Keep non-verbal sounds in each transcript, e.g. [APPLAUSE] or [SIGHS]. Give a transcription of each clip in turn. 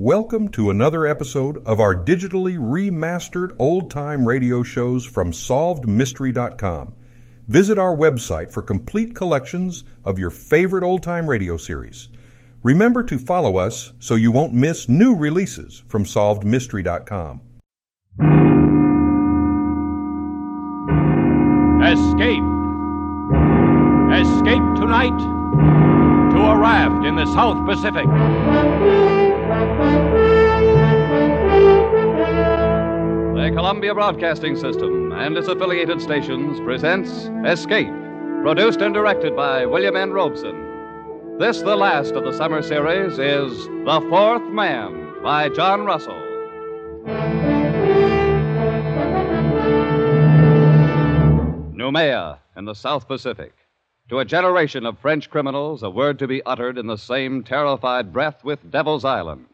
Welcome to another episode of our digitally remastered old time radio shows from SolvedMystery.com. Visit our website for complete collections of your favorite old time radio series. Remember to follow us so you won't miss new releases from SolvedMystery.com. Escape. Escape tonight to a raft in the South Pacific. The Columbia Broadcasting System and its affiliated stations presents Escape, produced and directed by William N. Robson. This, the last of the summer series, is The Fourth Man by John Russell. Noumea in the South Pacific. To a generation of French criminals, a word to be uttered in the same terrified breath with Devil's Island.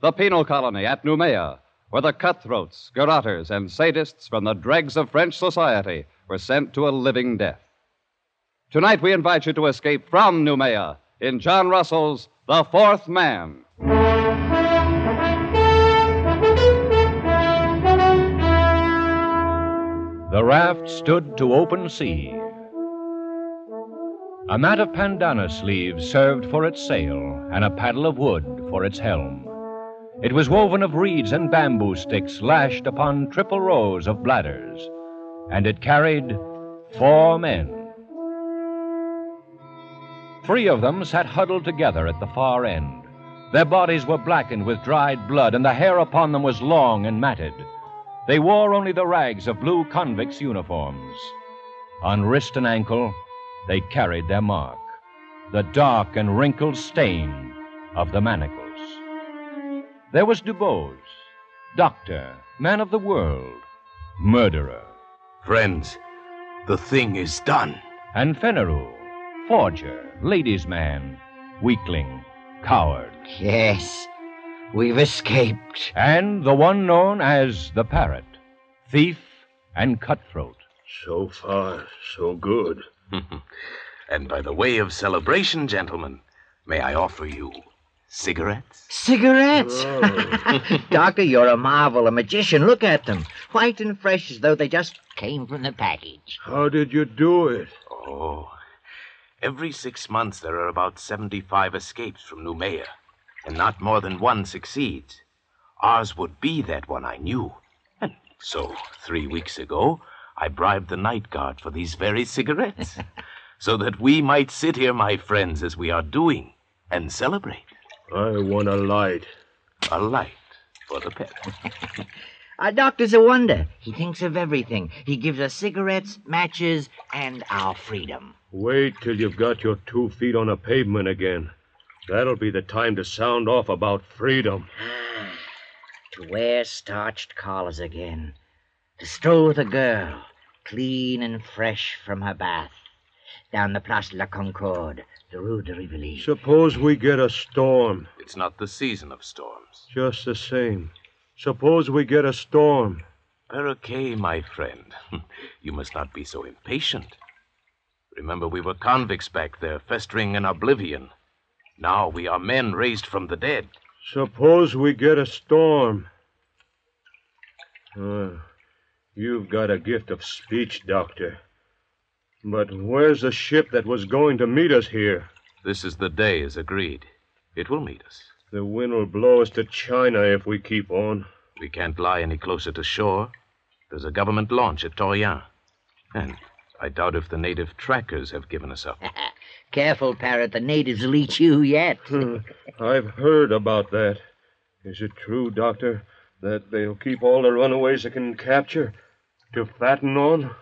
The penal colony at Noumea, where the cutthroats, garrotters, and sadists from the dregs of French society were sent to a living death. Tonight we invite you to escape from Noumea in John Russell's The Fourth Man. The raft stood to open sea. A mat of pandanus leaves served for its sail, and a paddle of wood for its helm. It was woven of reeds and bamboo sticks lashed upon triple rows of bladders, and it carried four men. Three of them sat huddled together at the far end. Their bodies were blackened with dried blood, and the hair upon them was long and matted. They wore only the rags of blue convicts' uniforms. On wrist and ankle, they carried their mark the dark and wrinkled stain of the manacles. There was Dubose, doctor, man of the world, murderer, Friends, the thing is done. and Fenneru, forger, ladies' man, weakling, coward, Yes, we've escaped. and the one known as the parrot, thief and cutthroat. So far, so good. [LAUGHS] and by the way of celebration, gentlemen, may I offer you cigarettes? Cigarettes? [LAUGHS] Doctor, you're a marvel, a magician. Look at them. White and fresh as though they just came from the package. How did you do it? Oh, every six months there are about 75 escapes from Noumea, and not more than one succeeds. Ours would be that one, I knew. And so, three weeks ago, I bribed the night guard for these very cigarettes, [LAUGHS] so that we might sit here, my friends, as we are doing, and celebrate. I want a light. A light for the pet. [LAUGHS] Our doctor's a wonder. He thinks of everything. He gives us cigarettes, matches, and our freedom. Wait till you've got your two feet on a pavement again. That'll be the time to sound off about freedom. [SIGHS] To wear starched collars again. To stroll with a girl, clean and fresh from her bath. Down the Place de la Concorde, the Rue de Rivoli. Suppose we get a storm. It's not the season of storms. Just the same. Suppose we get a storm. Perroquet, my friend, [LAUGHS] you must not be so impatient. Remember, we were convicts back there, festering in oblivion. Now we are men raised from the dead. Suppose we get a storm. Uh, you've got a gift of speech, Doctor. But where's the ship that was going to meet us here? This is the day, as agreed. It will meet us. The wind will blow us to China if we keep on. We can't lie any closer to shore. There's a government launch at Torreon. And I doubt if the native trackers have given us up. [LAUGHS] Careful, Parrot. The natives will eat you yet. Hmm. I've heard about that. Is it true, Doctor, that they'll keep all the runaways they can capture to fatten on?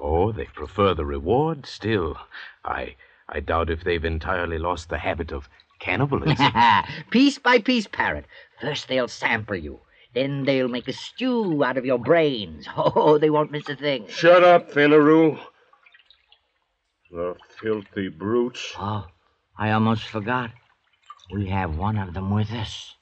Oh, they prefer the reward still. I I doubt if they've entirely lost the habit of cannibalism. [LAUGHS] piece by piece, Parrot. First they'll sample you. Then they'll make a stew out of your brains. [LAUGHS] Oh, they won't miss a thing. Shut up, Fenneru. The filthy brutes. Oh, I almost forgot. We have one of them with us.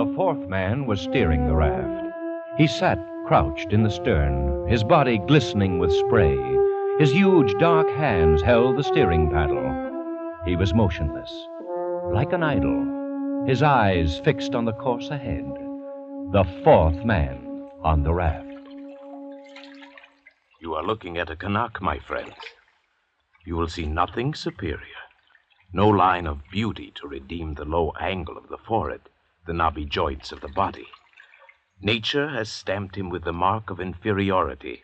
The fourth man was steering the raft. He sat crouched in the stern, his body glistening with spray, His huge dark hands held the steering paddle. He was motionless, like an idol, his eyes fixed on the course ahead. The fourth man on the raft. You are looking at a Kanak, my friends. You will see nothing superior. No line of beauty to redeem the low angle of the forehead, the knobby joints of the body. Nature has stamped him with the mark of inferiority,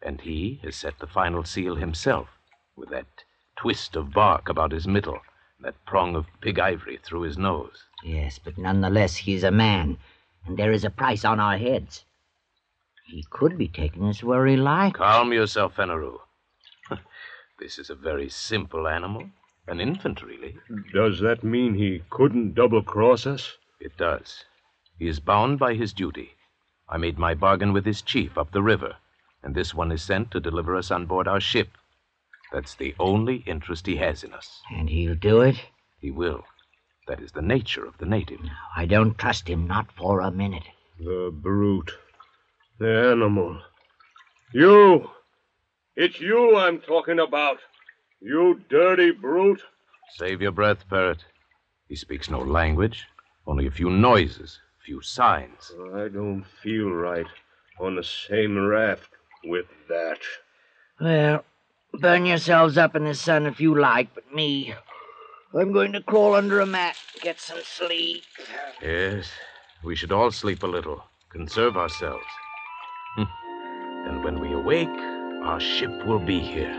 and he has set the final seal himself with that twist of bark about his middle, that prong of pig ivory through his nose. Yes, but nonetheless, he's a man, and there is a price on our heads. He could be taking us where he likes. Calm yourself, Fenneru. [LAUGHS] this is a very simple animal, an infant, really. Does that mean he couldn't double cross us? It does. He is bound by his duty. I made my bargain with his chief up the river, and this one is sent to deliver us on board our ship. That's the only interest he has in us. And he'll do it? He will. That is the nature of the native. I don't trust him, not for a minute. The brute. The animal. You! It's you I'm talking about. You dirty brute. Save your breath, Parrot. He speaks no language, only a few noises, a few signs. I don't feel right on the same raft with that. Well, burn yourselves up in the sun if you like, but me, I'm going to crawl under a mat, and get some sleep. Yes, we should all sleep a little, conserve ourselves. Hmm. and when we awake, our ship will be here.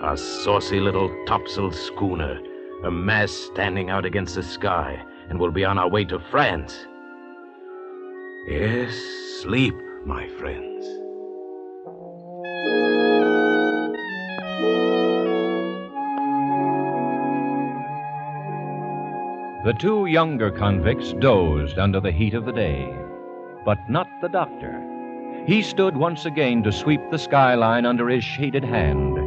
Our saucy little topsail schooner, a mast standing out against the sky, and we'll be on our way to France. Yes, sleep, my friends. The two younger convicts dozed under the heat of the day, but not the doctor. He stood once again to sweep the skyline under his shaded hand.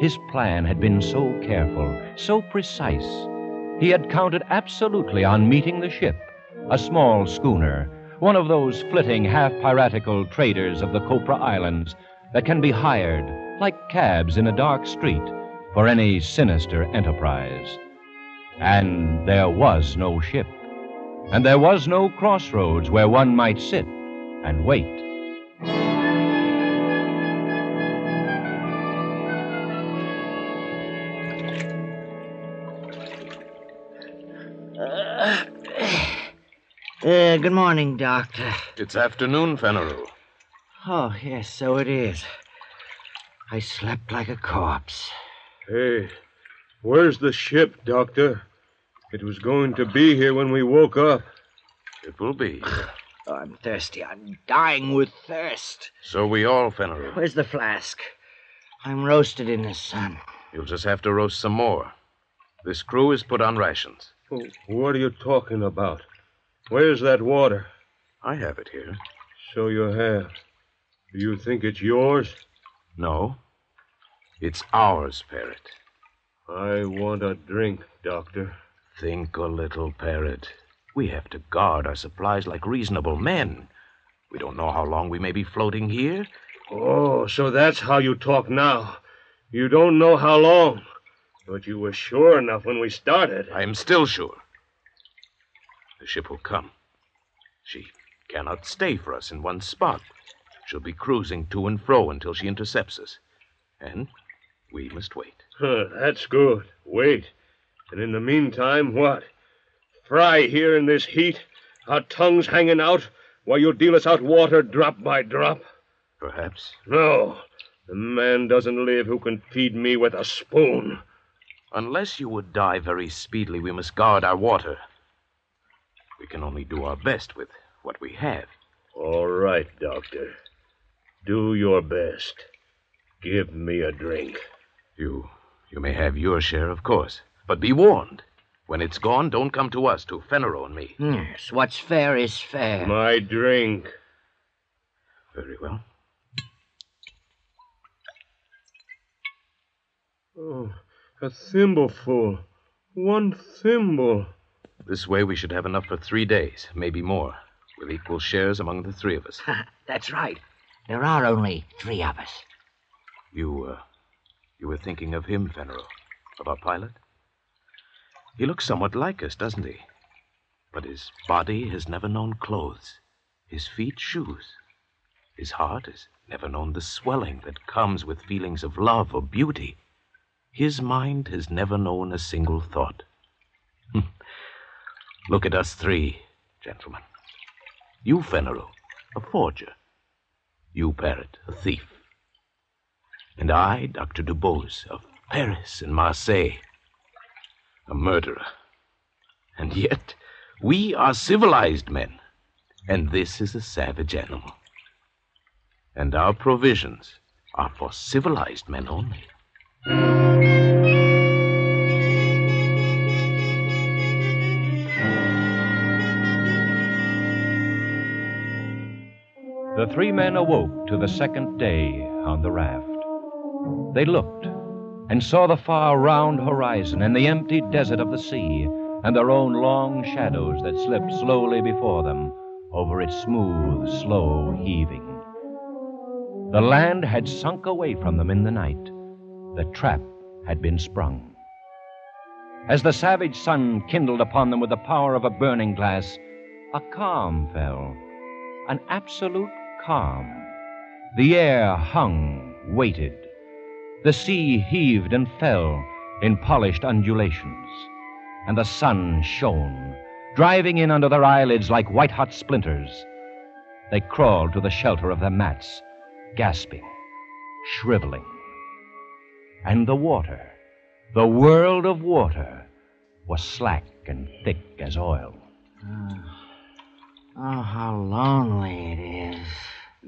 His plan had been so careful, so precise. He had counted absolutely on meeting the ship, a small schooner, one of those flitting, half piratical traders of the Copra Islands that can be hired, like cabs in a dark street, for any sinister enterprise. And there was no ship. And there was no crossroads where one might sit and wait. Uh, good morning, Doctor. It's afternoon, Fenneru. Oh, yes, so it is. I slept like a corpse. Hey, where's the ship, Doctor? It was going to be here when we woke up. It will be. Oh, I'm thirsty. I'm dying with thirst. So we all, Fenneru. Where's the flask? I'm roasted in the sun. You'll just have to roast some more. This crew is put on rations. What are you talking about? Where's that water? I have it here. So you have. Do you think it's yours? No. It's ours, Parrot. I want a drink, Doctor. Think a little, Parrot. We have to guard our supplies like reasonable men. We don't know how long we may be floating here. Oh, so that's how you talk now. You don't know how long. But you were sure enough when we started. I am still sure. The ship will come. She cannot stay for us in one spot. She'll be cruising to and fro until she intercepts us. And we must wait. Huh, [LAUGHS] that's good. Wait. And in the meantime, what? Fry here in this heat, our tongues hanging out, while you deal us out water drop by drop? Perhaps. No. The man doesn't live who can feed me with a spoon. Unless you would die very speedily, we must guard our water. We can only do our best with what we have. All right, Doctor. Do your best. Give me a drink. You you may have your share, of course. But be warned. When it's gone, don't come to us, to Fenneru and me. Yes, what's fair is fair. My drink. Very well. Oh, a thimbleful. One thimble. This way we should have enough for three days, maybe more, with equal shares among the three of us. [LAUGHS] That's right. There are only three of us. You, uh, You were thinking of him, Fenneru, of our pilot? He looks somewhat like us, doesn't he? But his body has never known clothes, his feet shoes. His heart has never known the swelling that comes with feelings of love or beauty. His mind has never known a single thought. Look at us three, gentlemen. You, Fenneru, a forger. You, Parrot, a thief. And I, Dr. Dubose, of Paris and Marseille, a murderer. And yet, we are civilized men, and this is a savage animal. And our provisions are for civilized men only. The three men awoke to the second day on the raft. They looked and saw the far round horizon and the empty desert of the sea and their own long shadows that slipped slowly before them over its smooth, slow heaving. The land had sunk away from them in the night. The trap had been sprung. As the savage sun kindled upon them with the power of a burning glass, a calm fell, an absolute calm. The air hung, waited. The sea heaved and fell in polished undulations, and the sun shone, driving in under their eyelids like white hot splinters. They crawled to the shelter of their mats, gasping, shriveling. And the water, the world of water, was slack and thick as oil. Oh, how lonely it is.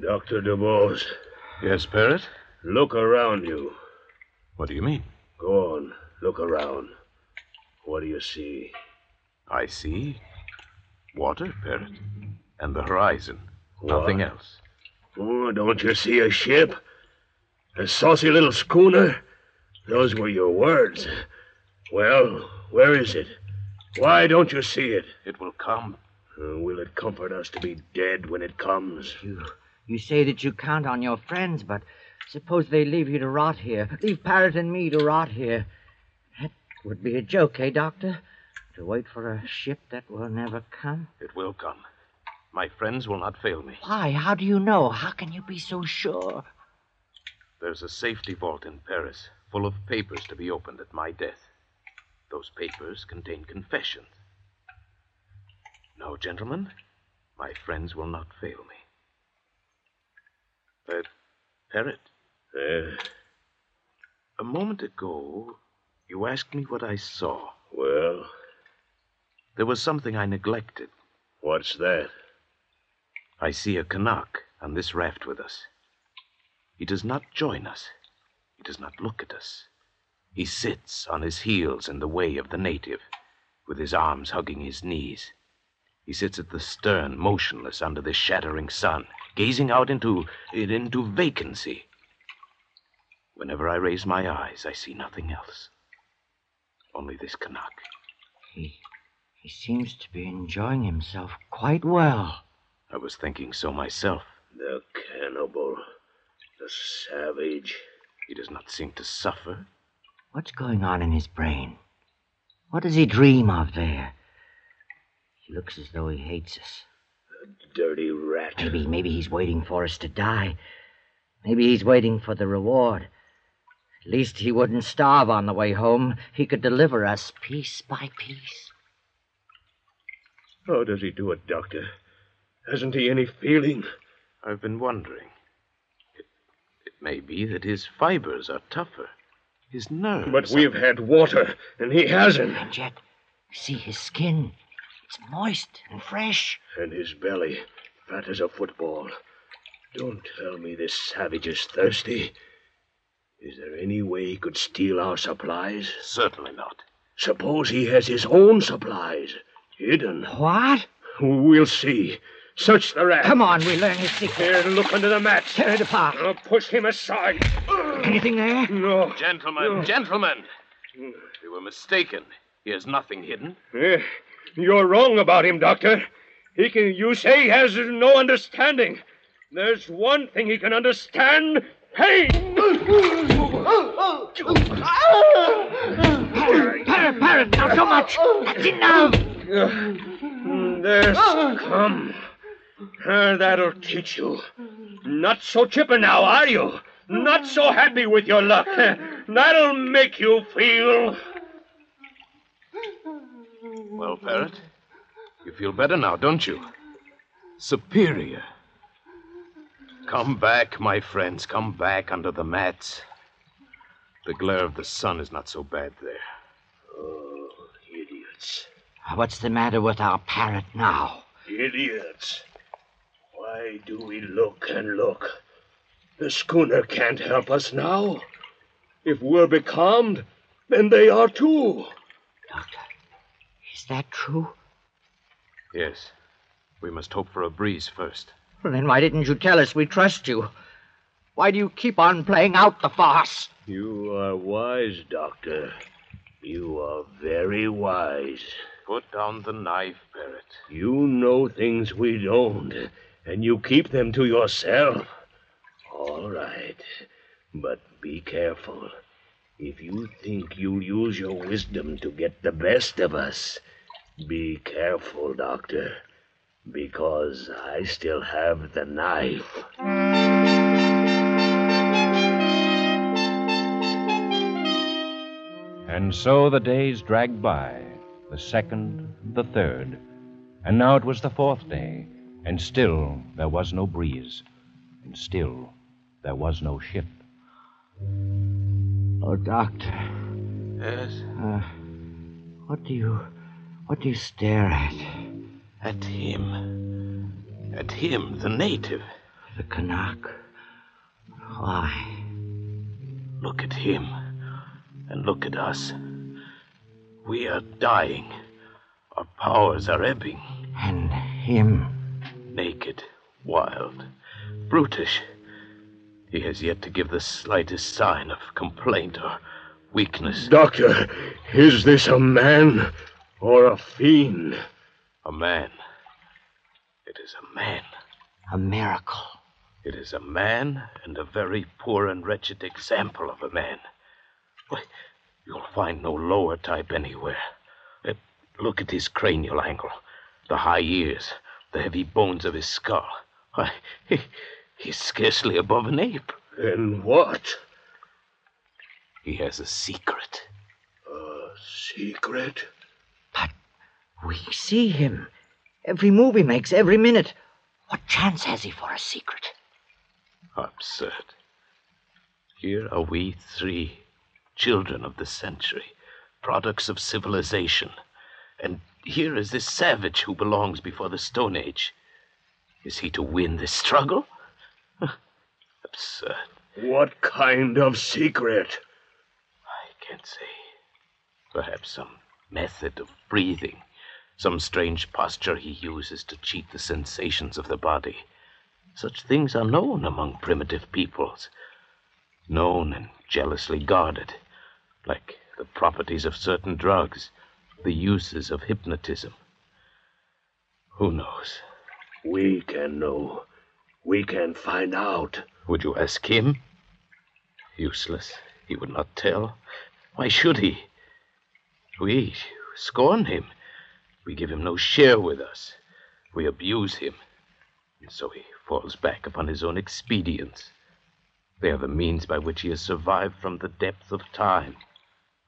Dr. Dubose, Yes, Parrot? look around you. What do you mean? Go on, look around. What do you see? I see water, Parrot, and the horizon. Nothing else. Oh, don't you see a ship? A saucy little schooner? Those were your words. Well, where is it? Why don't you see it? It will come. Uh, will it comfort us to be dead when it comes? You, you say that you count on your friends, but suppose they leave you to rot here. Leave Parrot and me to rot here. That would be a joke, eh, Doctor? To wait for a ship that will never come. It will come. My friends will not fail me. Why? How do you know? How can you be so sure? There's a safety vault in Paris full of papers to be opened at my death. Those papers contain confessions. No, gentlemen, my friends will not fail me. Uh, Parrot, Uh, a moment ago, you asked me what I saw. well, There was something I neglected. what's that? I see a Kanak on this raft with us. He does not join us. He does not look at us. He sits on his heels in the way of the native, with his arms hugging his knees. He sits at the stern, motionless under the shattering sun, gazing out into into vacancy. Whenever I raise my eyes, I see nothing else. Only this Kanak. He, he seems to be enjoying himself quite well. I was thinking so myself. The cannibal. The savage. He does not seem to suffer. What's going on in his brain? What does he dream of there? He looks as though he hates us. Dirty rat. Maybe, maybe he's waiting for us to die. Maybe he's waiting for the reward. At least he wouldn't starve on the way home. He could deliver us piece by piece. How does he do it, Doctor? Hasn't he any feeling? I've been wondering. It, it may be that his fibers are tougher. His nerves. But we've had water, and he hasn't. And yet, see his skin. It's moist and fresh. And his belly, fat as a football. Don't tell me this savage is thirsty. Is there any way he could steal our supplies? Certainly not. Suppose he has his own supplies hidden. What? We'll see. Search the raft. Come on, we learn his secret. Here, look under the mats. Tear it apart. I'll push him aside. Anything there? No. Gentlemen, gentlemen! We were mistaken. He has nothing hidden. Eh, You're wrong about him, Doctor. He can. You say he has no understanding. There's one thing he can understand: pain. Parrot, parrot, parrot, not so much. That's enough. There's come. Uh, that'll teach you. Not so chipper now, are you? Not so happy with your luck. That'll make you feel. Well, Parrot, you feel better now, don't you? Superior. Come back, my friends. Come back under the mats. The glare of the sun is not so bad there. Oh, idiots. What's the matter with our parrot now? Idiots. Why do we look and look? The schooner can't help us now. If we're becalmed, then they are too. Doctor, that true? Yes. We must hope for a breeze first. Well, then why didn't you tell us we trust you? Why do you keep on playing out the farce? You are wise, Doctor. You are very wise. Put down the knife, Parrot. You know things we don't, and you keep them to yourself. All right. But be careful. If you think you'll use your wisdom to get the best of us, be careful, Doctor. Because I still have the knife. And so the days dragged by, the second, the third, and now it was the fourth day, and still there was no breeze, and still there was no ship. Oh, Doctor, Yes? uh, what do you, what do you stare at? At him. At him, the native. The Kanak. Why? Look at him. And look at us. We are dying. Our powers are ebbing. And him. Naked, wild, brutish. He has yet to give the slightest sign of complaint or weakness. Doctor, is this a man or a fiend? A man. It is a man. A miracle. It is a man and a very poor and wretched example of a man. Why, you'll find no lower type anywhere. Uh, look at his cranial angle, the high ears, the heavy bones of his skull. Why, he, he's scarcely above an ape. Then what? He has a secret. A secret? But we see him. Every move he makes, every minute. What chance has he for a secret? Absurd. Here are we three, children of the century, products of civilization. And here is this savage who belongs before the Stone Age. Is he to win this struggle? [LAUGHS] Absurd. What kind of secret? I can't say. Perhaps some method of breathing, some strange posture he uses to cheat the sensations of the body. Such things are known among primitive peoples. Known and jealously guarded, like the properties of certain drugs, the uses of hypnotism. Who knows? We can know. We can find out. Would you ask him? Useless. He would not tell. Why should he? We scorn him. We give him no share with us. We abuse him. And so he falls back upon his own expedients. They are the means by which he has survived from the depth of time,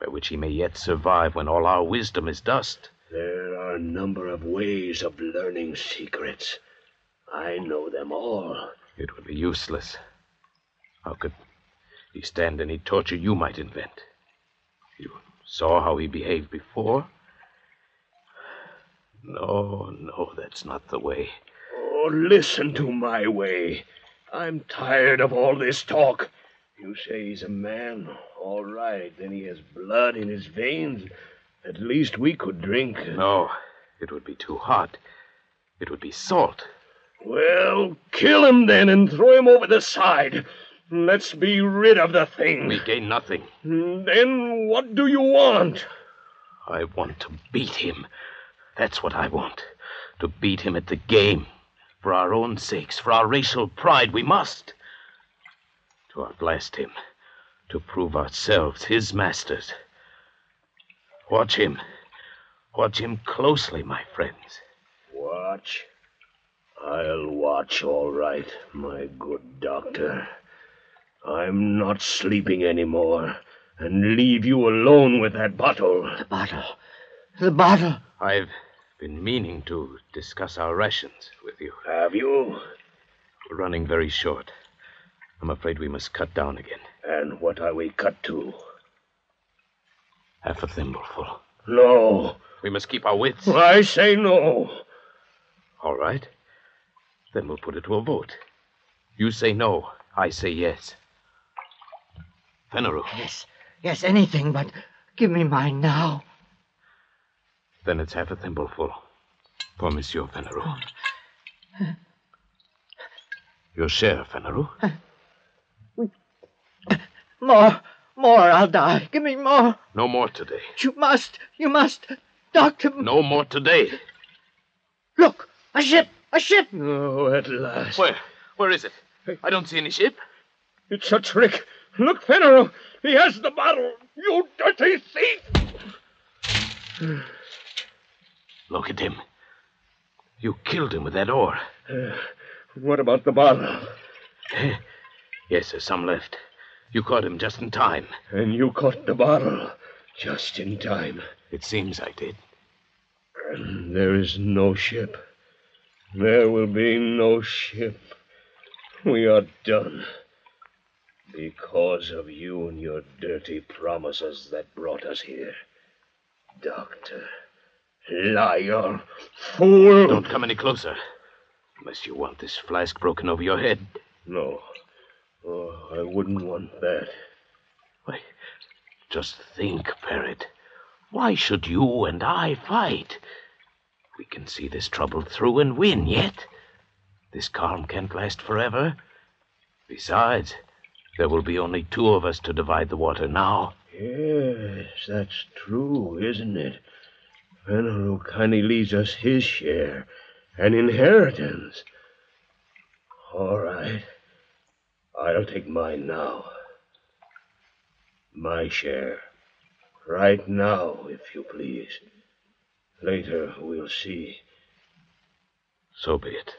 by which he may yet survive when all our wisdom is dust. There are a number of ways of learning secrets. I know them all. It would be useless. How could he stand any torture you might invent? You saw how he behaved before? No, no, that's not the way. Oh, listen to my way. I'm tired of all this talk. You say he's a man. All right, then he has blood in his veins. At least we could drink. No, it would be too hot. It would be salt. Well, kill him then and throw him over the side. Let's be rid of the thing. We gain nothing. Then what do you want? I want to beat him. That's what I want. To beat him at the game. For our own sakes, for our racial pride, we must. To outlast him. to prove ourselves his masters. Watch him. Watch him closely, my friends. Watch? I'll watch all right, my good doctor. I'm not sleeping anymore, and leave you alone with that bottle. The bottle. The bottle. I've been meaning to discuss our rations with you. Have you? We're running very short. I'm afraid we must cut down again. And what are we cut to? Half a thimbleful. No. We must keep our wits. I say no. All right. Then we'll put it to a vote. You say no. I say yes. Fenneru. Yes, yes, anything, but give me mine now. Then it's half a thimbleful for Monsieur Fenneru. Oh. Your share, Fenneru. More, more, I'll die. Give me more. No more today. You must, you must. Doctor, No more today. look, a ship, a ship. Oh, at last. Where? Where is it? I don't see any ship. It's a trick. Look, Fenneru. He has the bottle. You dirty thief. Look at him. You killed him with that oar. Uh, what about the bottle? Eh? Yes, there's some left. You caught him just in time. And you caught the bottle just in time. It seems I did. There is no ship. There will be no ship. We are done. Because of you and your dirty promises that brought us here. Doctor. Liar. Fool. Don't come any closer. Unless you want this flask broken over your head. No. Oh, I wouldn't want that. Why, just think, Parrot. Why should you and I fight? We can see this trouble through and win yet. This calm can't last forever. Besides, there will be only two of us to divide the water now. Yes, that's true, isn't it? Fenneru kindly leaves us his share, an inheritance. All right. I'll take mine now. My share. Right now, if you please. Later, we'll see. So be it.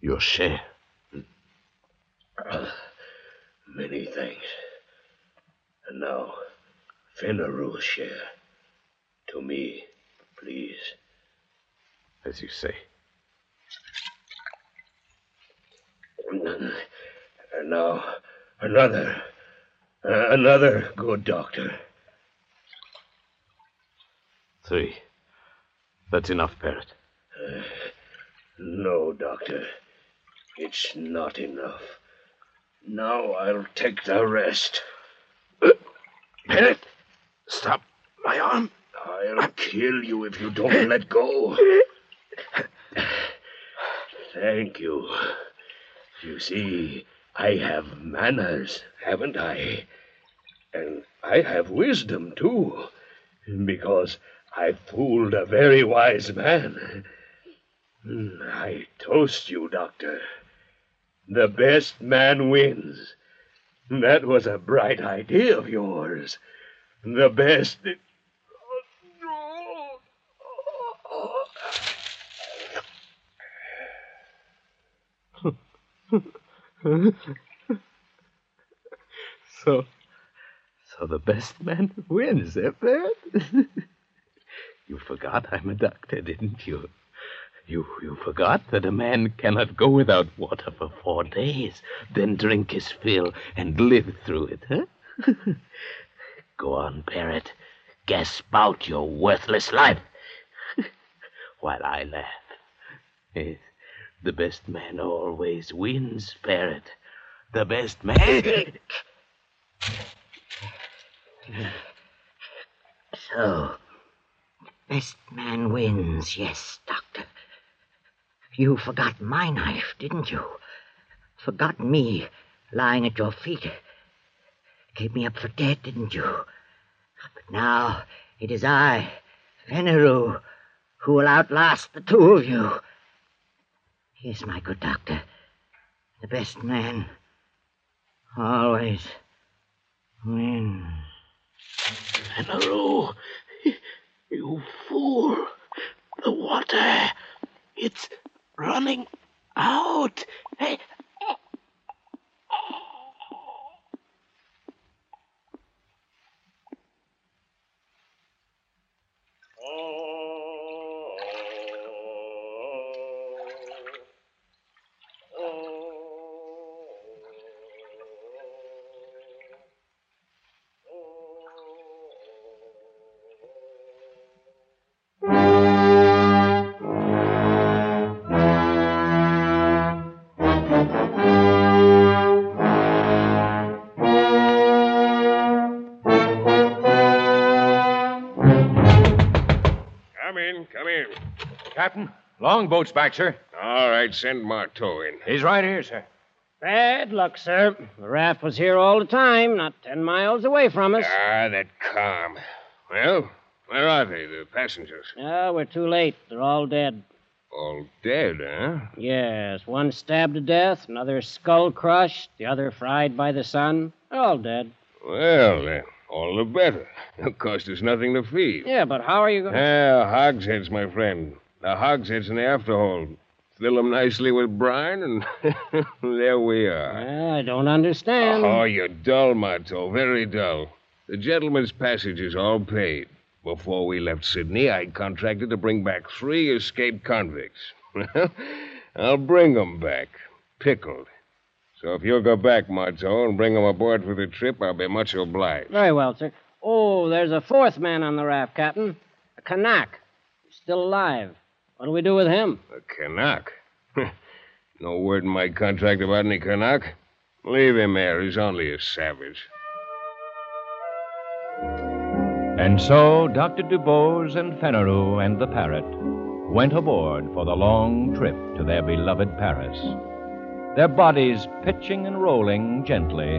Your share. Many thanks. And now, Fenneru's share. To me, please. As you say. And now, another. uh, another good doctor. Three. That's enough, Parrot. No, doctor. It's not enough. Now I'll take the rest. Parrot! Stop my arm. I'll kill you if you don't let go. Thank you. You see, I have manners, haven't I? And I have wisdom, too, because I fooled a very wise man. I toast you, Doctor. The best man wins. That was a bright idea of yours. The best. So, so the best man wins, eh, Parrot? [LAUGHS] you forgot I'm a doctor, didn't you? You, you forgot that a man cannot go without water for four days, then drink his fill and live through it, huh? [LAUGHS] go on, Parrot. Gasp out your worthless life [LAUGHS] while I laugh. The best man always wins, Parrot. The best man. [LAUGHS] So, best man wins, yes. You forgot my knife, didn't you? Forgot me lying at your feet. Gave me up for dead, didn't you? But now it is I, Fenneru, who will outlast the two of you. Yes, my good doctor. the best man always wins. Fenneru, you fool. The water. It's running out. Hey. Longboat's back, sir. All right, send Marteau in. He's right here, sir. Bad luck, sir. The raft was here all the time, not ten miles away from us. Ah, that calm. Well, where are they, the passengers? Ah, we're too late. They're all dead. All dead, huh? Yes, one stabbed to death, another skull crushed, the other fried by the sun. They're all dead. Well, then, all the better. Of course, there's nothing to feed. Yeah, but how are you going? to. Ah, hogsheads, my friend. The hogsheads in the afterhold. Fill them nicely with brine, and [LAUGHS] there we are. Ah, I don't understand. Oh, you're dull, Marteau. Very dull. The gentleman's passage is all paid. Before we left Sydney, I contracted to bring back three escaped convicts. [LAUGHS] I'll bring 'em back, pickled. So if you'll go back, Marteau, and bring 'em aboard for the trip, I'll be much obliged. Very well, sir. Oh, there's a fourth man on the raft, Captain. A Kanak. Still alive. What do we do with him? A Kanak? [LAUGHS] no word in my contract about any Kanak. Leave him there. He's only a savage. And so Dr. Dubose and Fenneru and the parrot went aboard for the long trip to their beloved Paris, their bodies pitching and rolling gently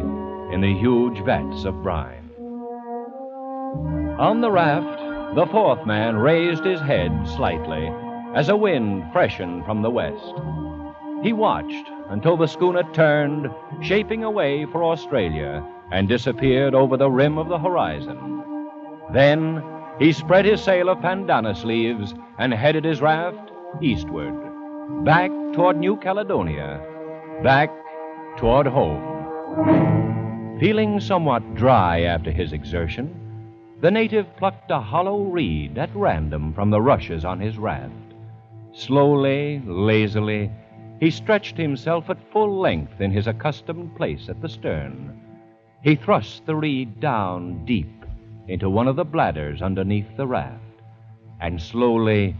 in the huge vats of brine. On the raft, the fourth man raised his head slightly as a wind freshened from the west. He watched until the schooner turned, shaping away for Australia, and disappeared over the rim of the horizon. Then he spread his sail of pandanus leaves and headed his raft eastward, back toward New Caledonia, back toward home. Feeling somewhat dry after his exertion, the native plucked a hollow reed at random from the rushes on his raft. Slowly, lazily, he stretched himself at full length in his accustomed place at the stern. He thrust the reed down deep into one of the bladders underneath the raft and slowly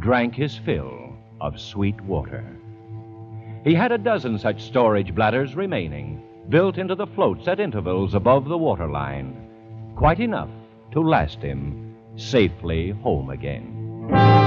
drank his fill of sweet water. He had a dozen such storage bladders remaining, built into the floats at intervals above the waterline, quite enough to last him safely home again.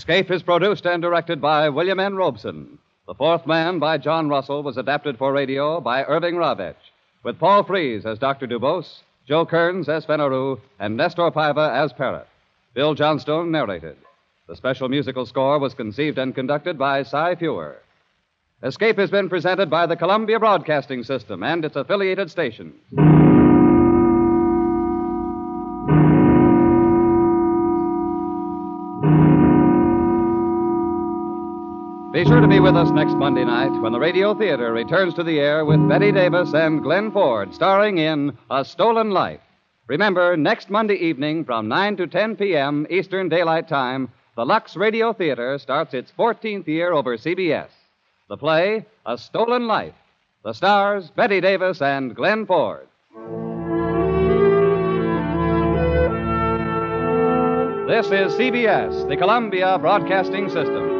Escape is produced and directed by William N. Robson. The Fourth Man by John Russell was adapted for radio by Irving Ravetch, with Paul Frees as Dr. Dubose, Joe Kearns as Fenneru, and Nestor Paiva as Parrot. Bill Johnstone narrated. The special musical score was conceived and conducted by Cy Feuer. Escape has been presented by the Columbia Broadcasting System and its affiliated stations. Be sure to be with us next Monday night when the Radio Theater returns to the air with Bette Davis and Glenn Ford starring in A Stolen Life. Remember, next Monday evening from 9 to 10 p.m. Eastern Daylight Time, the Lux Radio Theater starts its 14th year over CBS. The play, A Stolen Life. The stars, Bette Davis and Glenn Ford. This is CBS, the Columbia Broadcasting System.